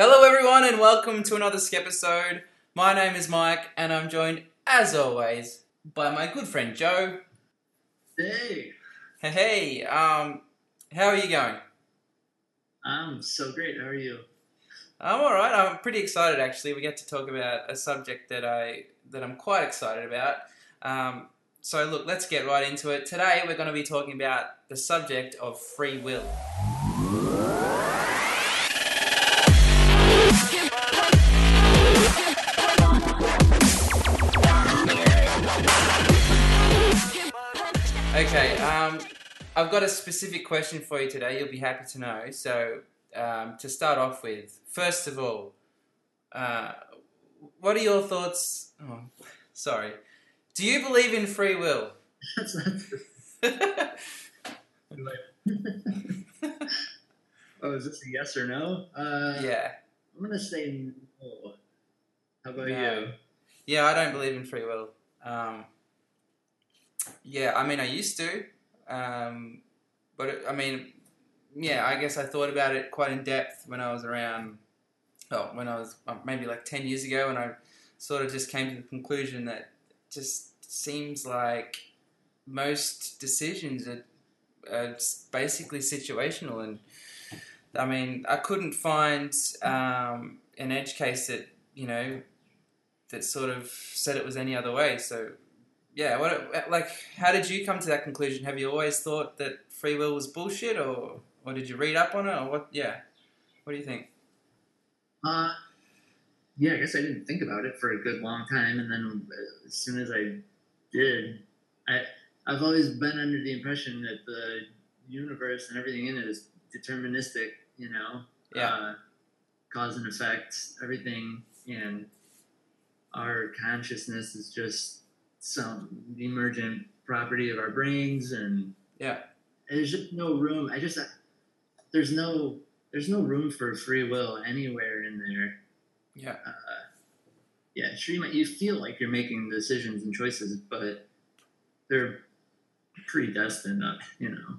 Hello, everyone, and welcome to another Sk episode. My name is Mike, and I'm joined, as always, by my good friend Joe. Hey, Hey, hey, um, how are you going? I'm so great. How are you? I'm all right. I'm pretty excited, actually. We get to talk about a subject that I that I'm quite excited about. Um, so, look, let's get right into it. Today, we're going to be talking about the subject of free will. Okay, um, I've got a specific question for you today. You'll be happy to know. So, um, to start off with, first of all, uh, what are your thoughts? Oh, sorry. Do you believe in free will? That's not. oh, is this a yes or no? Uh, yeah. I'm gonna say no. How about No. you? Yeah, I don't believe in free will. Um, yeah, I mean, I used to. Um, but, it, I mean, yeah, I guess I thought about it quite in depth when I was around, oh, when I was uh, maybe like 10 years ago, and I sort of just came to the conclusion that just seems like most decisions are, are basically situational. And, I mean, I couldn't find um, an edge case that, you know, that sort of said it was any other way. So, yeah, what like how did you come to that conclusion? Have you always thought that free will was bullshit, or or did you read up on it, or what? Yeah, what do you think? Uh, yeah, I guess I didn't think about it for a good long time, and then uh, as soon as I did, I I've always been under the impression that the universe and everything in it is deterministic. You know, Yeah. uh, cause and effect, everything, and our consciousness is just some emergent property of our brains, and Yeah. there's just no room. I just there's no there's no room for free will anywhere in there Yeah, uh, yeah, sure. You, might, you feel like you're making decisions and choices, but they're predestined. uh, You know.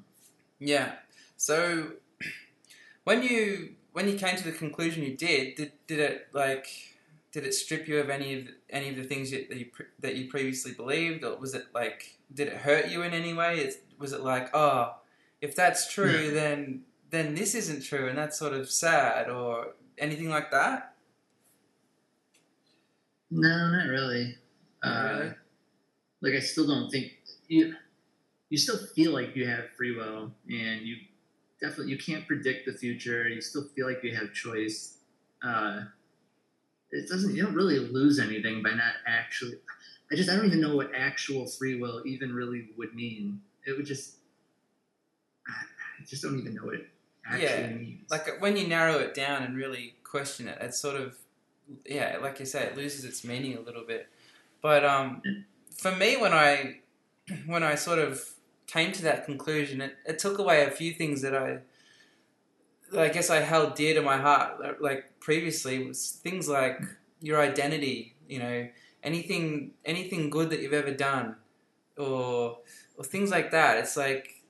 yeah. So, when you when you came to the conclusion you did, did did it like did it strip you of any of the, any of the things that you that you previously believed, or was it like did it hurt you in any way? It's, was it like oh, if that's true, then then this isn't true, and that's sort of sad, or anything like that? No, not really. Not uh, really? Like I still don't think you. You still feel like you have free will, and you definitely you can't predict the future. You still feel like you have choice. Uh, it doesn't. You don't really lose anything by not actually. I just I don't even know what actual free will even really would mean. It would just. I I just don't even know what it actually Yeah, means. like when you narrow it down and really question it, it's sort of yeah, like you say, it loses its meaning a little bit. But um, for me, when I when I sort of came to that conclusion, it, it took away a few things that I I guess I held dear to my heart. Like previously, was things like your identity. You know, anything anything good that you've ever done, or or things like that. It's like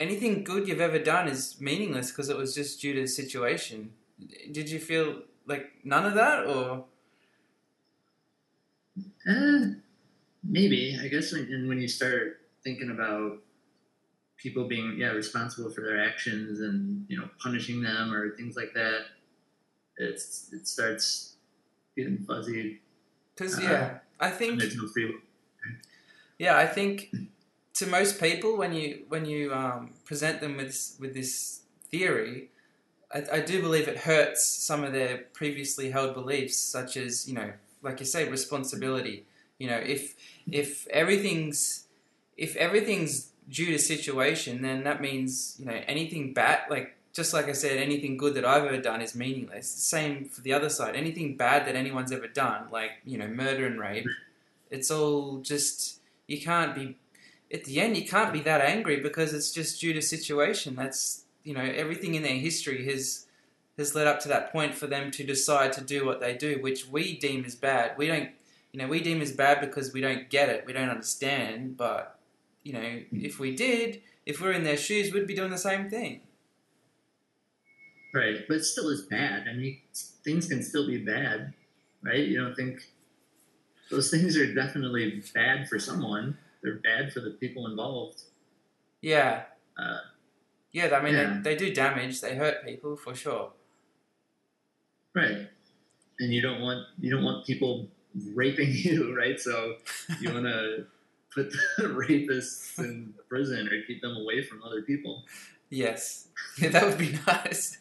anything good you've ever done is meaningless because it was just due to the situation. Did you feel like none of that, or Eh, maybe I guess when, when you start thinking about people being yeah responsible for their actions and you know punishing them or things like that, it's it starts getting fuzzy. because Uh, yeah, I think no yeah, I think to most people when you when you um, present them with this, with this theory, I, I do believe it hurts some of their previously held beliefs, such as you know, like you say, responsibility. You know, if if everything's if everything's due to situation, then that means you know anything bad, like just like I said, anything good that I've ever done is meaningless. Same for the other side. Anything bad that anyone's ever done, like you know, murder and rape, it's all just you can't be. At the end, you can't be that angry because it's just due to situation. That's you know everything in their history has has led up to that point for them to decide to do what they do, which we deem as bad. We don't, you know, we deem as bad because we don't get it, we don't understand. But you know, if we did, if we we're in their shoes, we'd be doing the same thing. Right, but it still is bad. I mean, things can still be bad, right? You don't think those things are definitely bad for someone. They're bad for the people involved. Yeah. Uh, yeah, I mean, yeah. They, they do damage. They hurt people for sure. Right, and you don't want you don't want people raping you, right? So you want to put the rapists in prison or keep them away from other people. Yes. Yeah, that would be nice.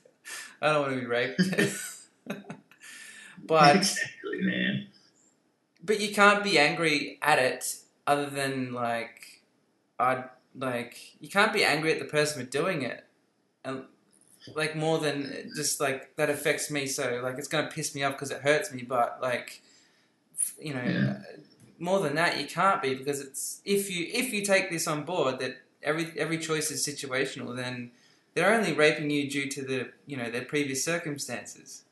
I don't want to be raped. but exactly, man. but you can't be angry at it other than like I like you can't be angry at the person for doing it. And like more than just like that affects me so like it's going to piss me off because it hurts me but like you know Yeah. More than that you can't be because it's if you if you take this on board that every every choice is situational then they're only raping you due to the you know their previous circumstances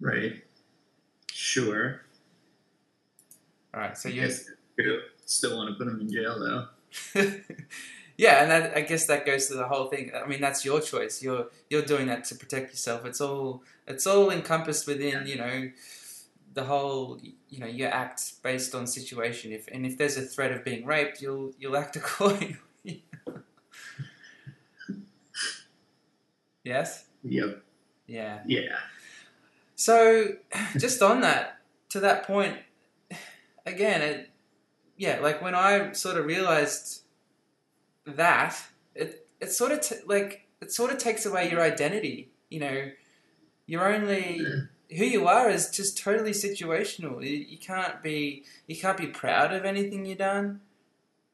Right. Sure. all right so you still want to put them in jail, though. yeah, and that, I guess that goes to the whole thing. I mean, that's your choice. You're you're doing that to protect yourself. It's all it's all encompassed within you know the whole you know you act based on situation. If and if there's a threat of being raped, you'll you'll act accordingly. yes. Yep. Yeah. Yeah. So, just on that, to that point, again, it, yeah, like when I sort of realized that, it it sort of t- like it sort of takes away your identity. You know, you're only hmm. Who you are is just totally situational. You, you can't be you can't be proud of anything you've done.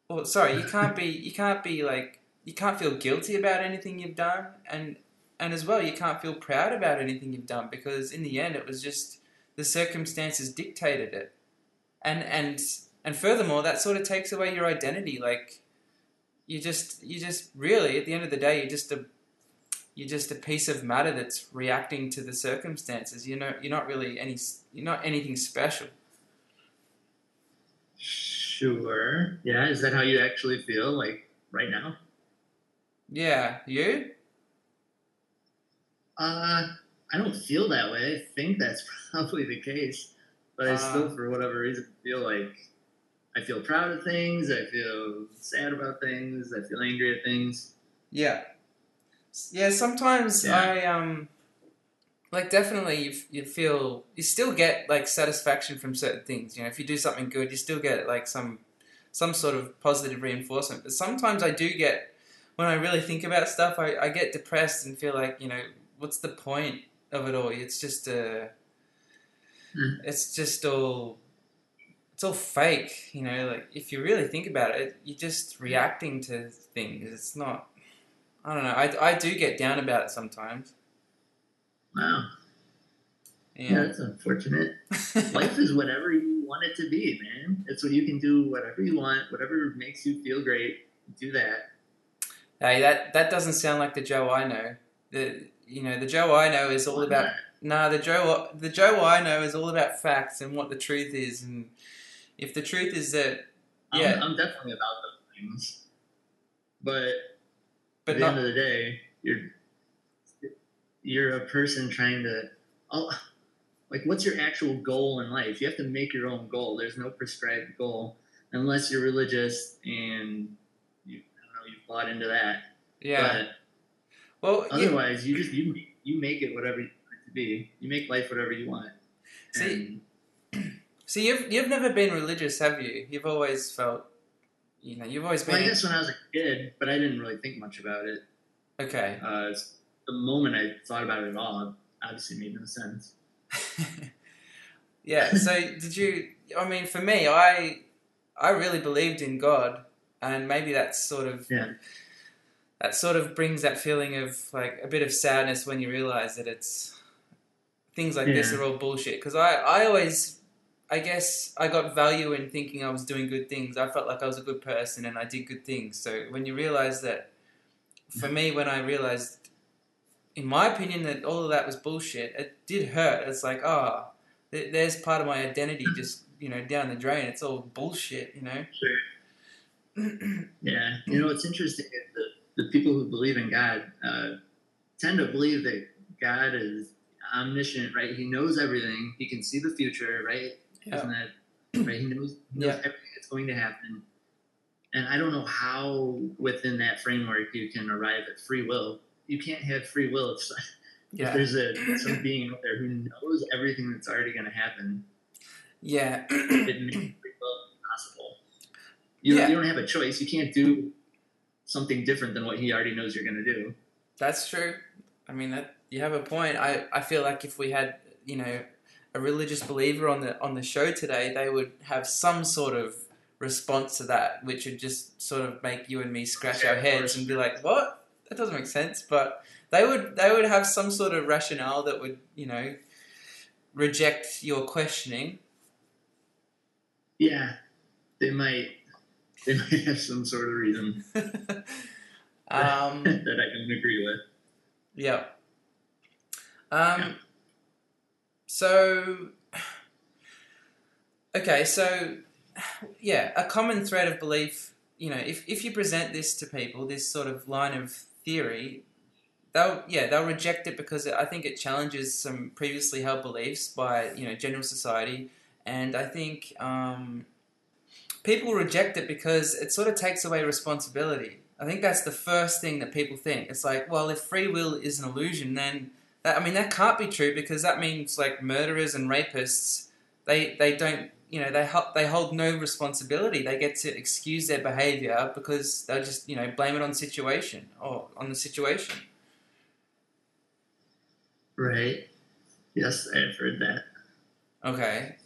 Or sorry, you can't be you can't be like you can't feel guilty about anything you've done, and and as well you can't feel proud about anything you've done because in the end it was just the circumstances dictated it, and and and furthermore that sort of takes away your identity. Like you just you just really at the end of the day you're just a you're just a piece of matter that's reacting to the circumstances. You know, you're not really any, you're not anything special. Sure. Yeah. Is that how you actually feel, like right now? Yeah, you? Uh, I don't feel that way. I think that's probably the case, but I still, Uh. for whatever reason, feel like I feel proud of things. I feel sad about things. I feel angry at things. Yeah. Yeah. Sometimes Yeah. I um, like definitely you, you feel you still get like satisfaction from certain things. You know, if you do something good, you still get like some some sort of positive reinforcement. But sometimes I do get when I really think about stuff, I, I get depressed and feel like you know what's the point of it all? It's just uh, Hmm. it's just all it's all fake. You know, like if you really think about it, you're just reacting to things. It's not. I don't know. I, I do get down about it sometimes. Wow. Yeah, Yeah. that's unfortunate. Life is whatever you want it to be, man. It's what you can do whatever you want, whatever makes you feel great. Do that. hey, that that doesn't sound like the Joe I know. The you know the Joe I know is all Why about not? Nah, the Joe the Joe I know is all about facts and what the truth is, and if the truth is that I'm, yeah, I'm definitely about those things. But but at the not end of the day, you're you're a person trying to. Oh, like, what's your actual goal in life? You have to make your own goal. There's no prescribed goal unless you're religious and you, I don't know, you've bought into that. yeah. Well, But yeah, otherwise, you just you you make it whatever you want it to be. You make life whatever you want. See, And, so you've you've never been religious, have you? You've always felt, you know, you've always well, I guess when I was a kid, but I didn't really think much about it. okay. Uh, the moment I thought about it at all, it obviously made no sense. yeah. So did you? I mean, for me, I I really believed in God, and maybe that's sort of Yeah. that sort of brings that feeling of like a bit of sadness when you realize that it's things like this are all bullshit. Because I I always. I guess I got value in thinking I was doing good things. I felt like I was a good person and I did good things. So when you realize that, for me, when I realized, in my opinion, that all of that was bullshit, it did hurt. It's like, oh, th- there's part of my identity just you know down the drain. It's all bullshit, you know. Yeah, you know it's interesting the, the people who believe in God, uh, tend to believe that God is omniscient, right? He knows everything. He can see the future, right? Yeah. Isn't that right? He knows, he knows Yeah. everything that's going to happen. And I don't know how within that framework you can arrive at free will. You can't have free will if, if there's a some being out there who knows everything that's already going to happen. Yeah. It makes free will impossible. You, Yeah. you don't have a choice. You can't do something different than what he already knows you're going to do. That's true. I mean, that you have a point. I, I feel like if we had, you know, a religious believer on the on the show today, they would have some sort of response to that, which would just sort of make you and me scratch Yeah, our heads and be like, "What? That doesn't make sense." But they would they would have some sort of rationale that would, you know, reject your questioning. Yeah, they might. They might have some sort of reason um, that I can agree with. Yeah. Um, Yeah. So, okay, so, yeah, a common thread of belief, you know, if, if you present this to people, this sort of line of theory, they'll, yeah, they'll reject it because I think it challenges some previously held beliefs by, you know, general society. And I think um, people reject it because it sort of takes away responsibility. I think that's the first thing that people think. It's like, well, if free will is an illusion, then I mean that can't be true because that means like murderers and rapists, they they don't you know they ho- they hold no responsibility. They get to excuse their behavior because they'll just you know blame it on situation or on the situation. Right. Yes, I've heard that. Okay,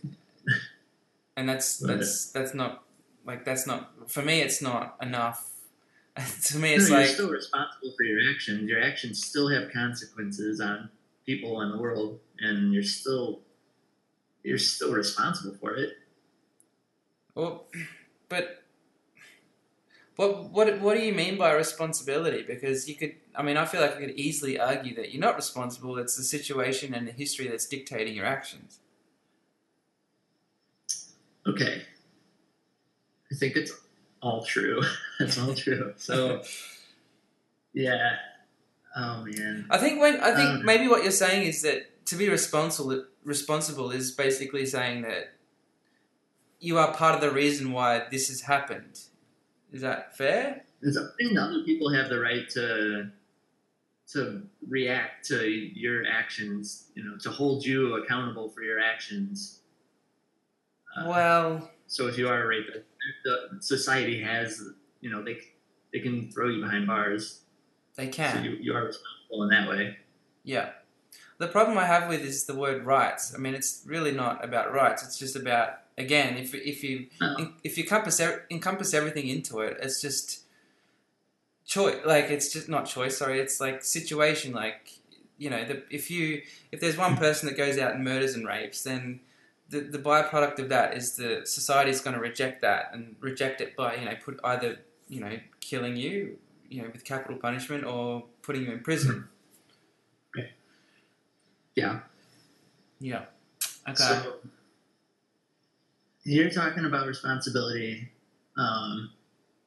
and that's that's that's not like that's not for me. It's not enough. to me, No, it's you're still responsible for your actions. Your actions still have consequences on people in the world, and you're still you're still responsible for it. Well, but what what what do you mean by responsibility? Because you could, I mean, I feel like I could easily argue that you're not responsible. It's the situation and the history that's dictating your actions. Okay. I think it's all true. That's all true. So, yeah. Oh man. I think when I think Um, maybe what you're saying is that to be responsible responsible is basically saying that you are part of the reason why this has happened. Is that fair? It's I think other people have the right to to react to your actions. You know, to hold you accountable for your actions. Uh, Well, So if you are a rapist, the society has, you know, they they can throw you behind bars. they So can. you, you are responsible in that way. Yeah. The problem I have with is the word rights. I mean, it's really not about rights. It's just about again, if if you uh-huh. No. if you encompass encompass everything into it, it's just choice. Like it's just not choice. Sorry, it's like situation. Like you know, the, if you if there's one person that goes out and murders and rapes, then the the byproduct of that is the society is going to reject that and reject it by you know put either you know killing you you know with capital punishment or putting you in prison. Yeah. Yeah. Okay. So you're talking about responsibility. Um,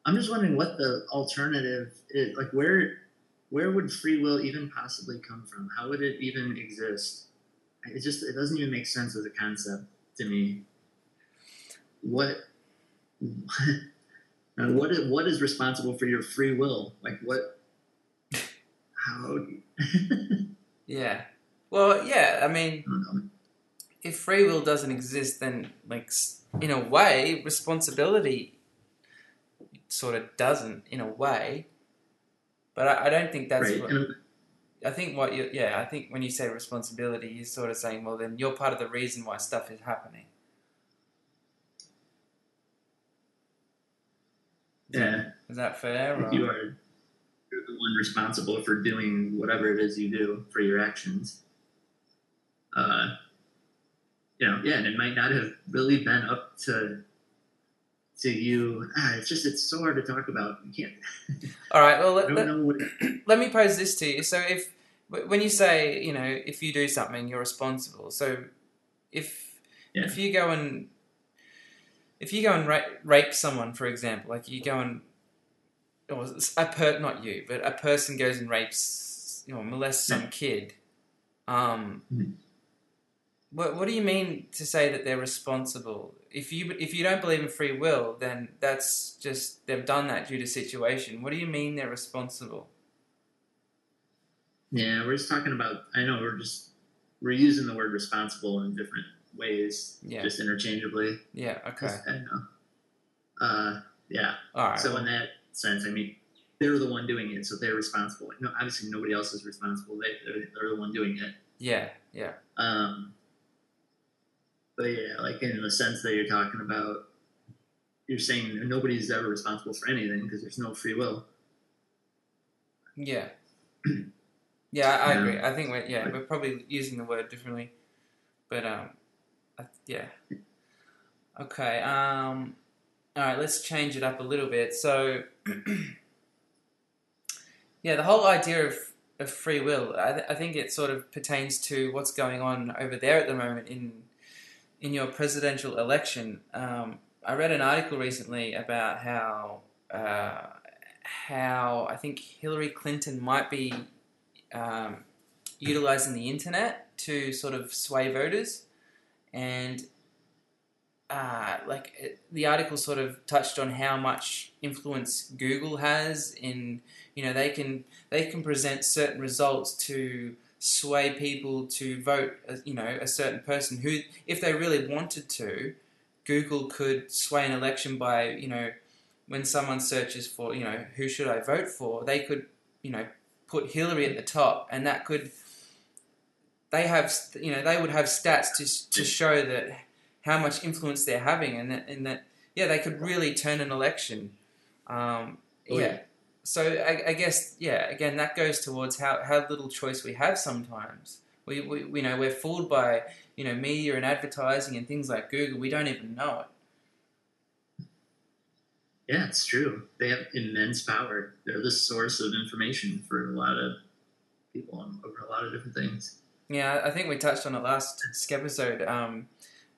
I'm just wondering what the alternative is. Like, where where would free will even possibly come from? How would it even exist? It just it doesn't even make sense as a concept to me. What what what is, what is responsible for your free will? Like what? How? Yeah. Well, yeah. I mean, I if free will doesn't exist, then like in a way, responsibility sort of doesn't in a way. But I, I don't think that's. right. What, And- I think what you yeah. I think when you say responsibility, you're sort of saying, well, then you're part of the reason why stuff is happening. yeah. Is that fair? Or? you are you're the one responsible for doing whatever it is you do for your actions. Uh, you know, yeah, and it might not have really been up to to you. Ah, it's just it's so hard to talk about. You can't. All right. Well, let, let, what. let me pose this to you. So if when you say you know if you do something, you're responsible. So if Yeah. if you go and if you go and rape, rape someone, for example, like you go and or a per not you, but a person goes and rapes you know molest some kid. Um, Mhm. what what do you mean to say that they're responsible? If you if you don't believe in free will, then that's just they've done that due to situation. What do you mean they're responsible? Yeah, we're just talking about. I know we're just we're using the word responsible in different ways, Yeah. just interchangeably. Yeah. Okay. I know. Uh, yeah. All right. So in that sense, I mean, they're the one doing it, so they're responsible. No, obviously nobody else is responsible. They they're, they're the one doing it. yeah. Yeah. Um, but yeah, like in the sense that you're talking about, you're saying nobody's ever responsible for anything because there's no free will. Yeah. Yeah, I, I Yeah. agree. I think we're yeah we're probably using the word differently, but um, I, yeah. Okay. Um. All right. Let's change it up a little bit. So. yeah, the whole idea of of free will. I, th- I think it sort of pertains to what's going on over there at the moment in in your presidential election. Um, I read an article recently about how uh, how I think Hillary Clinton might be um, utilizing the internet to sort of sway voters, and uh, like it, the article sort of touched on how much influence Google has in you know they can they can present certain results to sway people to vote uh, you know a certain person who if they really wanted to Google could sway an election by you know when someone searches for you know who should I vote for they could you know put Hillary at the top and that could they have you know they would have stats to to show that how much influence they're having and that, and that yeah they could really turn an election um, Oh, yeah yeah. So I, I guess yeah again that goes towards how, how little choice we have sometimes we, we we know we're fooled by you know media and advertising and things like Google we don't even know it Yeah, it's true. They have immense power. They're the source of information for a lot of people on over a lot of different things. Yeah, I think we touched on it last episode. Um,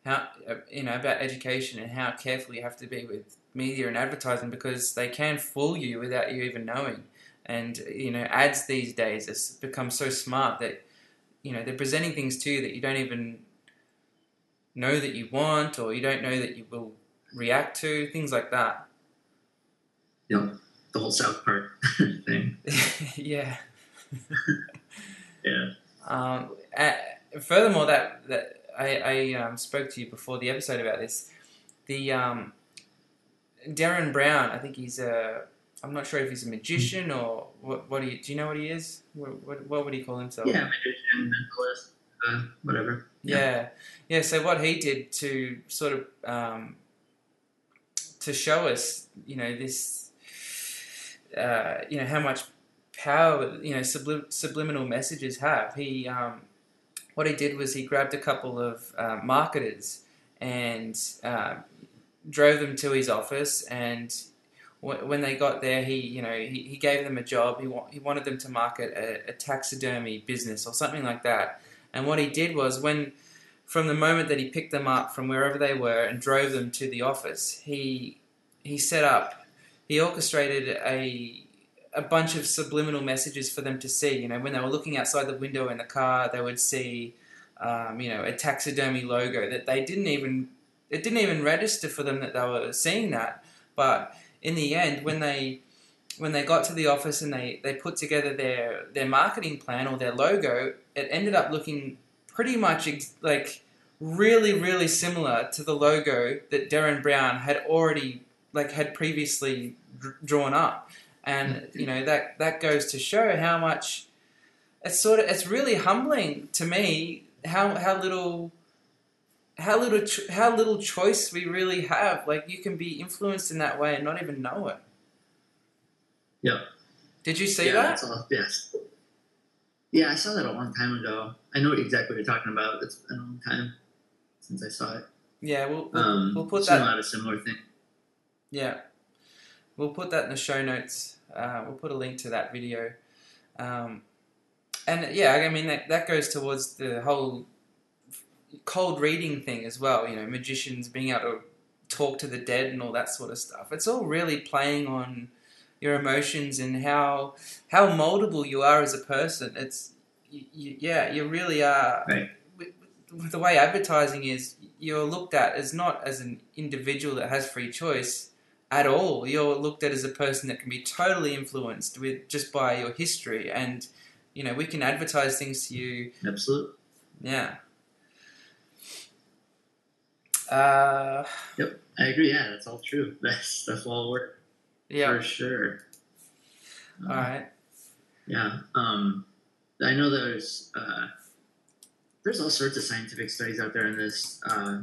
how uh, you know about education and how careful you have to be with media and advertising because they can fool you without you even knowing. And you know, ads these days has become so smart that you know they're presenting things to you that you don't even know that you want or you don't know that you will react to things like that. Yeah. The whole South Park thing. yeah. Yeah. Um, furthermore, that that I, I um, spoke to you before the episode about this. The um, Derren Brown, I think he's a. I'm not sure if he's a magician or what. What do you do? You know what he is? What what, what would he call himself? Yeah, magician, mentalist, uh, whatever. Yeah, yeah. So what he did to sort of um, to show us, you know, this, uh, you know, how much power you know sublim- subliminal messages have. He um, what he did was he grabbed a couple of uh, marketers and uh, drove them to his office and. wh- When they got there, he you know he, he gave them a job. He wa- he wanted them to market a, a taxidermy business or something like that. And what he did was when, from the moment that he picked them up from wherever they were and drove them to the office, he he set up, he orchestrated a a bunch of subliminal messages for them to see. You know, when they were looking outside the window in the car, they would see, um, you know, a taxidermy logo that they didn't even it didn't even register for them that they were seeing that. But in the end, when they when they got to the office and they, they put together their, their marketing plan or their logo, it ended up looking pretty much ex- like really, really similar to the logo that Derren Brown had already like had previously dr- drawn up. And you know that that goes to show how much it's sort of it's really humbling to me how how little how little ch- how little choice we really have. Like you can be influenced in that way and not even know it. Yep. Did you see yeah, that? Yes. Yeah, I saw that a long time ago. I know exactly what you're talking about. It's been a long time since I saw it. Yeah, we'll we'll, Um, we'll put that. a lot of similar things. Yeah, we'll put that in the show notes. Uh, we'll put a link to that video. Um, and yeah, I mean that that goes towards the whole cold reading thing as well. You know, magicians being able to talk to the dead and all that sort of stuff. It's all really playing on your emotions and how how moldable you are as a person. It's you, you, yeah, you really are. Right. With, with the way advertising is, you're looked at as not as an individual that has free choice at all. You're looked at as a person that can be totally influenced with just by your history, and you know we can advertise things to you. Absolutely. Yeah. Uh, yep, I agree. Yeah, that's all true. That's that's all work yeah. for sure. All right. Yeah. Um, I know there's uh, there's all sorts of scientific studies out there in this. Uh,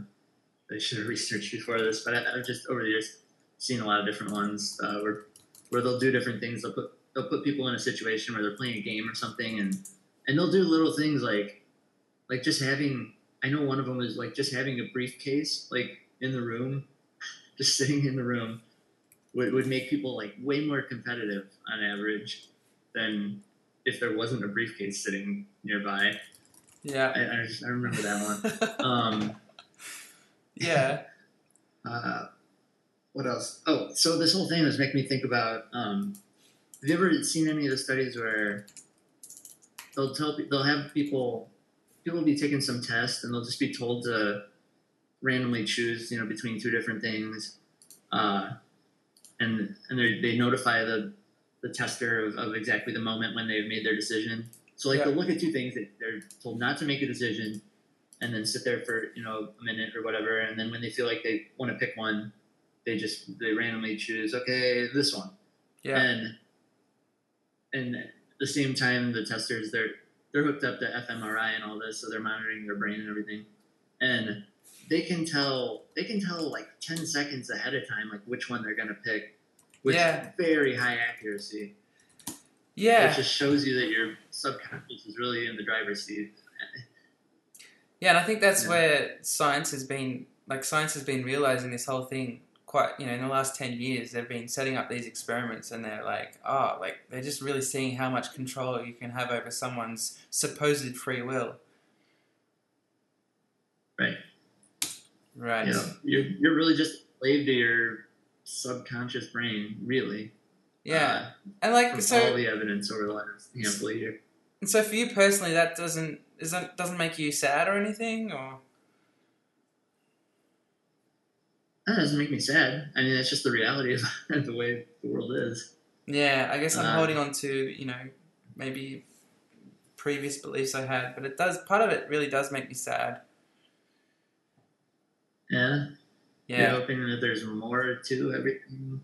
I should have researched before this, but I, I've just over the years seen a lot of different ones uh, where where they'll do different things. They'll put they'll put people in a situation where they're playing a game or something, and and they'll do little things like like just having. I know one of them is like just having a briefcase like in the room, just sitting in the room, would, would make people like way more competitive on average than if there wasn't a briefcase sitting nearby. Yeah. I, I, just, I remember that one. Um, yeah. uh, what else? Oh, so this whole thing was making me think about. Um, have you ever seen any of the studies where they'll tell they'll have people people will be taking some test and they'll just be told to randomly choose you know between two different things, uh, and and they they notify the the tester of, of exactly the moment when they've made their decision. So like Yeah. they'll look at two things that they're told not to make a decision, and then sit there for you know a minute or whatever, and then when they feel like they want to pick one, they just they randomly choose okay this one, Yeah. and and at the same time the testers they're they're hooked up to fMRI and all this, so they're monitoring their brain and everything, and they can tell they can tell like ten seconds ahead of time like which one they're gonna pick, with Yeah. very high accuracy. Yeah. It just shows you that your subconscious is really in the driver's seat. Yeah, and I think that's Yeah. where science has been like science has been realizing this whole thing quite you know in the last 10 years they've been setting up these experiments and they're like oh like they're just really seeing how much control you can have over someone's supposed free will Right. right You know, you're, you're really just slave to your subconscious brain, really. yeah Uh, and like so all the evidence over the last handful of years. and so for you personally that doesn't isn't doesn't make you sad or anything or That doesn't make me sad. I mean, that's just the reality of the way the world is. yeah i guess i'm Uh, holding on to you know maybe previous beliefs i had but it does part of it really does make me sad Yeah. yeah You're hoping that there's more to everything.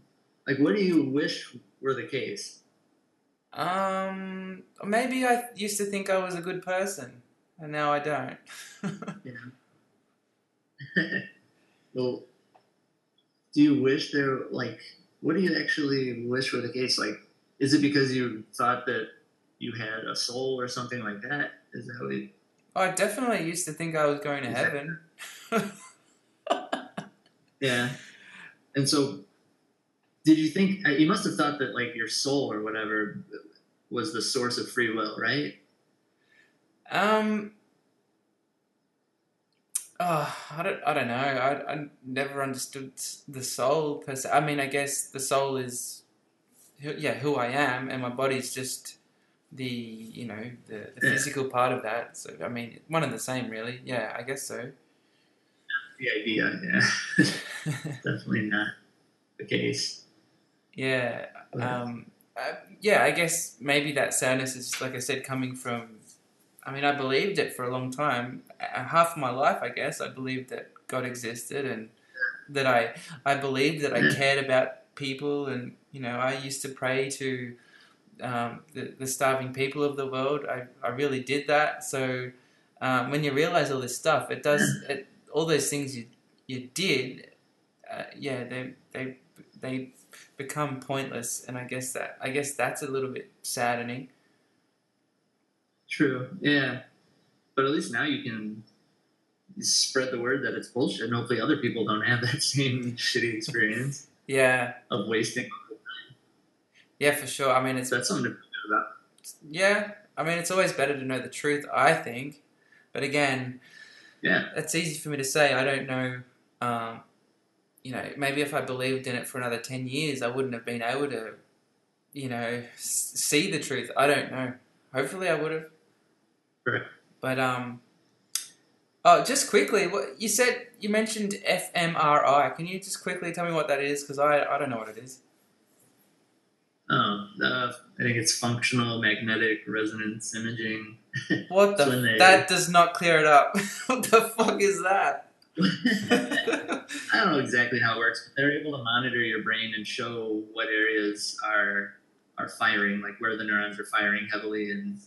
Like, what do you wish were the case? Um, maybe I used to think I was a good person, and now I don't. Yeah. well, do you wish there, like, what do you actually wish were the case? Like, is it because you thought that you had a soul or something like that? Is that what you, I definitely used to think I was going to heaven. Yeah. And so, did you think uh, you must have thought that like your soul or whatever was the source of free will, right? um. Oh, I don't. I don't know. I, I never understood the soul per se. I mean, I guess the soul is, who- yeah, who I am, and my body's just the you know the, the Yeah. physical part of that. So I mean, one and the same, really. Yeah, I guess so. The idea, yeah, definitely not the case. Yeah. Um, uh, yeah, I guess maybe that sadness is, like I said, coming from. I mean, I believed it for a long time. Half of my life, I guess, I believed that God existed and that I, I believed that I cared about people, and you know, I used to pray to um, the, the starving people of the world. I, I really did that. So um, when you realize all this stuff, it does it, all those things you you did. Uh, yeah, they they they become pointless, and I guess that I guess that's a little bit saddening. True. Yeah. But at least now you can spread the word that it's bullshit, and hopefully other people don't have that same shitty experience Yeah, of wasting. yeah, for sure. I mean, it's that's something to think about. yeah. I mean, it's always better to know the truth. I think, but again, Yeah. it's easy for me to say. I don't know. Um, you know, maybe if I believed in it for another ten years, I wouldn't have been able to you know, s- see the truth. I don't know. Hopefully, I would have. Right. But um, oh, just quickly, what you said? You mentioned fMRI. Can you just quickly tell me what that is? Because I I don't know what it is. Oh, uh, I think it's functional magnetic resonance imaging. What the? They- that does not clear it up. what the fuck is that? I don't know exactly how it works, but they're able to monitor your brain and show what areas are are firing, like where the neurons are firing heavily, and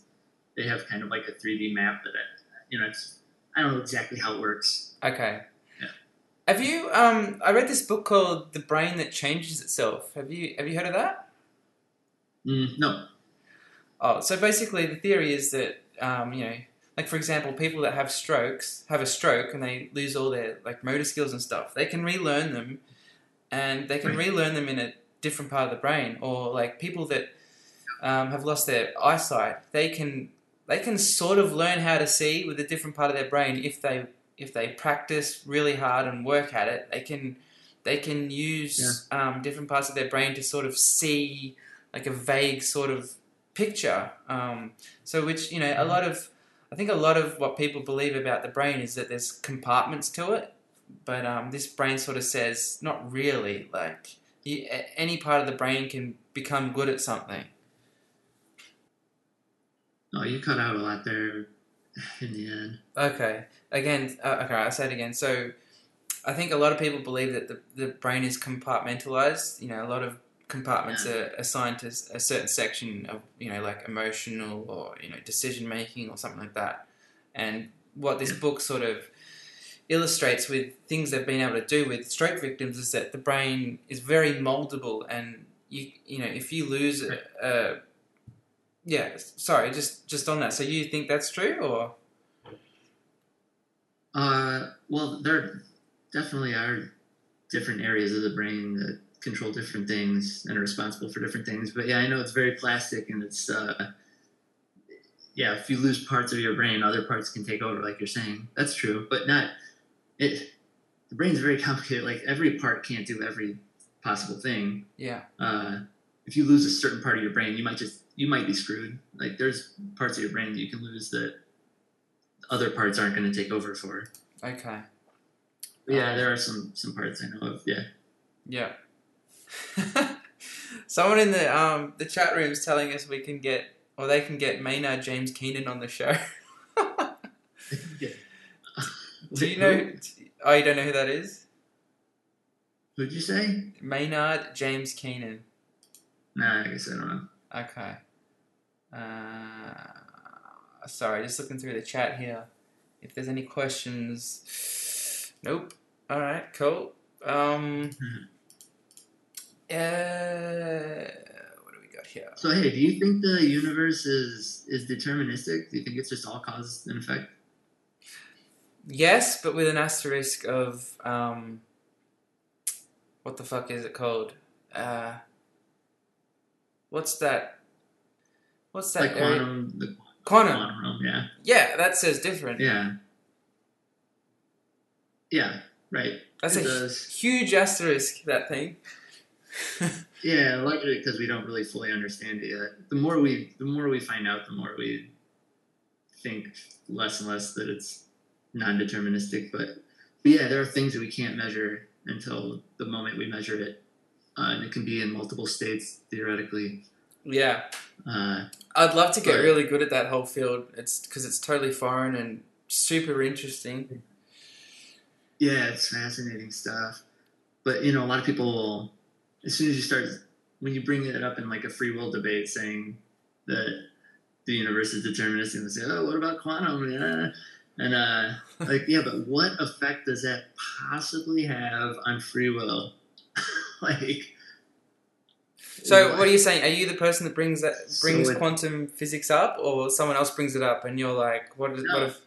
they have kind of like a 3D map that I, you know, it's I don't know exactly how it works. Okay. Yeah. Have you? Um, I read this book called "The Brain That Changes Itself." Have you? Have you heard of that? Mm, no, Oh, so basically, the theory is that um, you know, like for example, people that have strokes have a stroke and they lose all their like motor skills and stuff. They can relearn them, and they can Right. relearn them in a different part of the brain. Or like people that um, have lost their eyesight, they can they can sort of learn how to see with a different part of their brain if they if they practice really hard and work at it. They can they can use um, different parts of their brain to sort of see like a vague sort of picture. Um, so, which you know, a lot of I think a lot of what people believe about the brain is that there's compartments to it, but um, this brain sort of says not really. Like you, any part of the brain can become good at something. No, you cut out a lot there in the end. Okay. Again, uh, okay, I'll say it again. So, I think a lot of people believe that the, the brain is compartmentalized. You know, a lot of compartments are assigned to a certain section of, you know, like emotional or, you know, decision making or something like that. And what this Yeah. book sort of illustrates with things they've been able to do with stroke victims is that the brain is very moldable and you you know if you lose a, a yeah sorry just just on that so you think that's true or Uh, well, there definitely are different areas of the brain that control different things and are responsible for different things. But yeah, I know it's very plastic and it's, uh, yeah, if you lose parts of your brain, other parts can take over, like you're saying. That's true, but not, it, the brain's very complicated. Like every part can't do every possible thing. yeah Uh, if you lose a certain part of your brain, you might just, you might be screwed. Like there's parts of your brain that you can lose that other parts aren't going to take over for. okay Yeah, Um, there are some some parts I know of. Yeah. Yeah. Someone in the um the chat room is telling us we can get or they can get Maynard James Keenan on the show. yeah. Do you know? Oh, you don't know who that is? Who'd you say? Maynard James Keenan. Nah, I guess I don't know. Okay. Uh, sorry, just looking through the chat here. If there's any questions, nope. All right, cool. Um. Uh, what do we got here? So hey, do you think the universe is is deterministic? Do you think it's just all cause and effect? Yes, but with an asterisk of um, what the fuck is it called? Uh, what's that? What's that? Like area? quantum, the Quantum. quantum realm. Yeah. Yeah, that says different. Yeah. Yeah. Right. That's it a does. huge asterisk. That thing. Yeah, largely because we don't really fully understand it yet. The more we, the more we find out, the more we think less and less that it's non-deterministic. But, but yeah, there are things that we can't measure until the moment we measure it, uh, and it can be in multiple states theoretically. Yeah, Uh, I'd love to get But- really good at that whole field. It's because it's totally foreign and super interesting. yeah, it's fascinating stuff. But you know, a lot of people will, as soon as you start, when you bring it up in like a free will debate, saying that the universe is deterministic, and they say, "Oh, what about quantum?" Yeah. And uh, like, yeah, but what effect does that possibly have on free will? like, So, what are you saying? Are you the person that brings that brings So it- quantum physics up, or someone else brings it up, and you're like, "What? Is, No. What if?"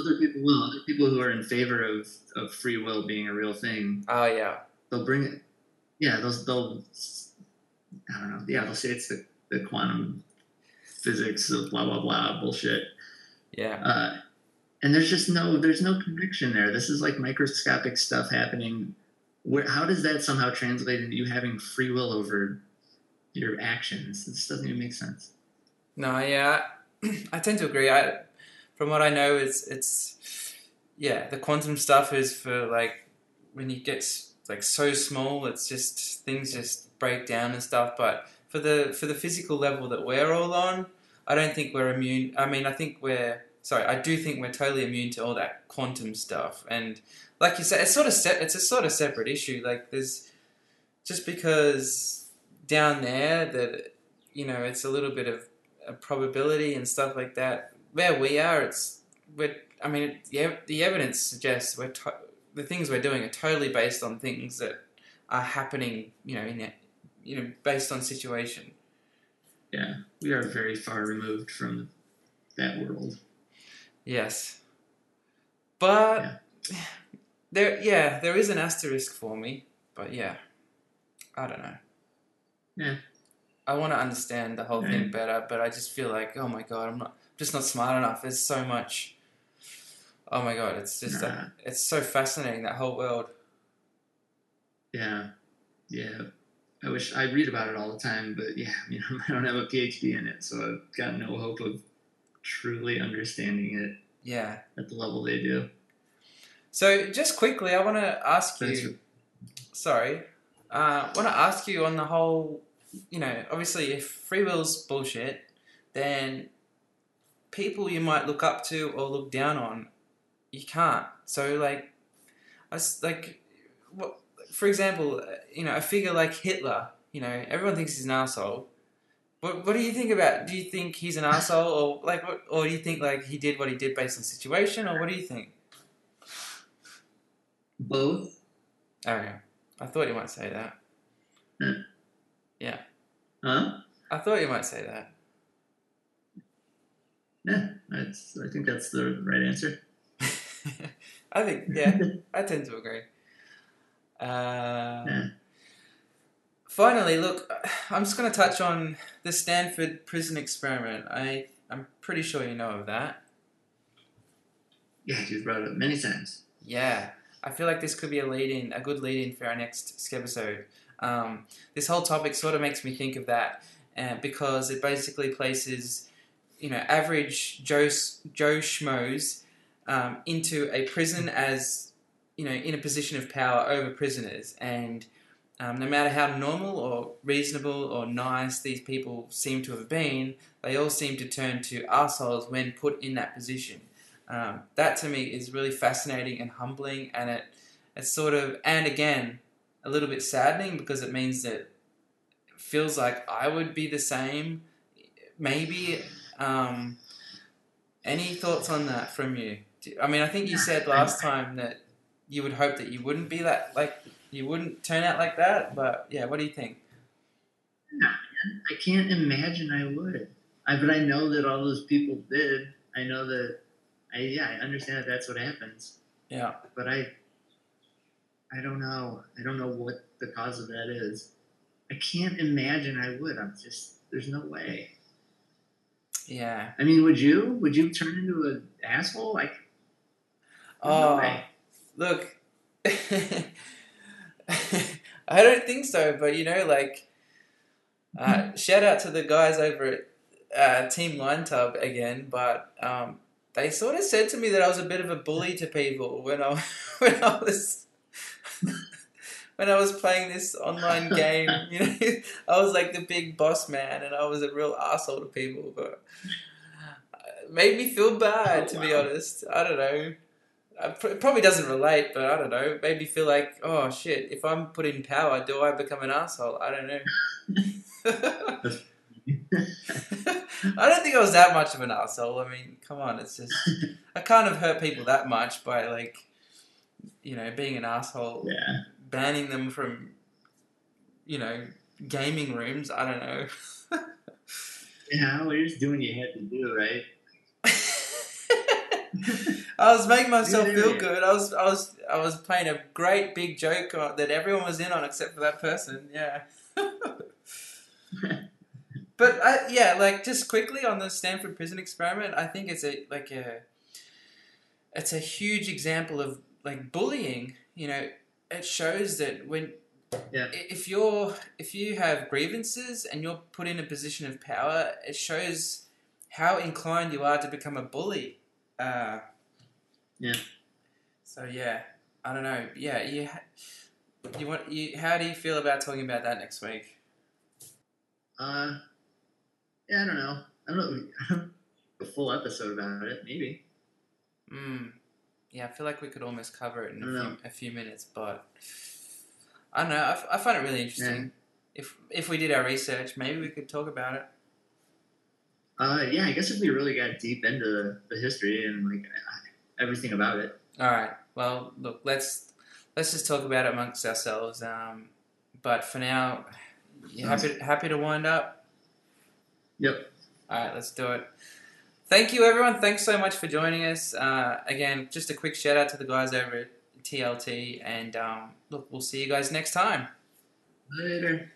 other people will. Other people who are in favor of, of free will being a real thing, Oh yeah, they'll bring it. Yeah, they'll they'll. I don't know. Yeah, they'll say it's the, the quantum physics of blah blah blah bullshit. yeah, Uh, and there's just no there's no connection there. This is like microscopic stuff happening. Where how does that somehow translate into you having free will over your actions. This doesn't even make sense. No, yeah, I tend to agree. I, from what I know, it's it's yeah, the quantum stuff is for like when you get like so small, it's just things just break down and stuff. But for the for the physical level that we're all on, I don't think we're immune. I mean, I think we're sorry. I do think we're totally immune to all that quantum stuff. And like you said, it's sort of se- it's a sort of separate issue. Like there's just because down there that you know it's a little bit of a probability and stuff like that. Where we are, it's we're. I mean, yeah, the evidence suggests we're to- the things we're doing are totally based on things that are happening. You know, in it, you know, based on situation. Yeah, we are very far removed from that world. Yes, but there, yeah, there is an asterisk for me. But yeah, I don't know. Yeah. I want to understand the whole thing better, but I just feel like, oh my god, I'm not just not smart enough. There's so much. Oh my god, it's just Nah. it's so fascinating that whole world. Yeah, yeah. I wish I read about it all the time, but yeah, you know, I don't have a PhD in it, so I've got no hope of truly understanding it Yeah. at the level they do. So just quickly, I want to ask you. Sorry, uh, want to ask you on the whole. You know, obviously, if free will's bullshit, then people you might look up to or look down on, you can't. So like, I like, what? For example, uh, you know, a figure like Hitler. You know, everyone thinks he's an asshole. What, what do you think about? Do you think he's an asshole, or like, what, or do you think like he did what he did based on situation, or what do you think? Both. Okay, I thought you might say that. Yeah. Huh? I thought you might say that. Yeah, that's. I think that's the right answer. I think, yeah, I tend to agree. Uh, Yeah. Finally, look, I'm just going to touch on the Stanford prison experiment. I, I'm pretty sure you know of that. yeah, you've brought it up many times. Yeah, I feel like this could be a lead in, a good lead in for our next episode. Um, this whole topic sort of makes me think of that, uh, because it basically places, you know, average Joe Joe schmoes um, into a prison as, you know, in a position of power over prisoners, and um, no matter how normal or reasonable or nice these people seem to have been, they all seem to turn to assholes when put in that position. Um, that to me is really fascinating and humbling, and it it's sort of and again a little bit saddening because it means that it feels like I would be the same. Maybe. Um, any thoughts on that from you? I mean, I think you said last time that you would hope that you wouldn't be that like you wouldn't turn out like that. But yeah, what do you think? I can't imagine I would. I, but I know that all those people did. I know that. I yeah, I understand that that's what happens. Yeah. But I. I don't know. I don't know what the cause of that is. I can't imagine I would. I'm just. There's no way. Yeah. I mean, would you? Would you turn into an asshole? Like. there's no Oh, look. I don't think so, but you know, like, uh, shout out to the guys over at uh, Team Line Tub again, but um, they sort of said to me that I was a bit of a bully to people when I when I was when I was playing this online game. You know, I was like the big boss man, and I was a real asshole to people, but uh, it made me feel bad Oh, to be honest. I don't know. It probably doesn't relate, but I don't know. It made me feel like, oh shit, if I'm put in power, do I become an asshole? I don't know. I don't think I was that much of an asshole. I mean, come on, it's just I can't have hurt people that much by like, you know, being an asshole, Yeah. banning them from, you know, gaming rooms. I don't know. Yeah. Well, you're just doing what you had to do, right? I was making myself Yeah, feel good. I was, I was, I was playing a great big joke on- that everyone was in on except for that person. Yeah. But I, yeah, like just quickly on the Stanford prison experiment, I think it's a like a, it's a huge example of like bullying. You know, it shows that when Yeah. if you're if you have grievances and you're put in a position of power, it shows how inclined you are to become a bully. Uh, Yeah. So yeah, I don't know. Yeah, you you want you. How do you feel about talking about that next week? Uh, yeah, I don't know. I don't know. A full episode about it, maybe. Hmm. Yeah, I feel like we could almost cover it in a few, a few minutes, but I don't know. I, f- I find it really interesting. If if we did our research, maybe we could talk about it. Uh, yeah, I guess if we really got deep into the history and like everything about it. All right. Well, look, let's let's just talk about it amongst ourselves. Um, but for now, you happy happy to wind up. Yep. All right, let's do it. Thank you, everyone. Thanks so much for joining us. Uh, again, just a quick shout out to the guys over at TLT, and um, look, we'll see you guys next time. Later.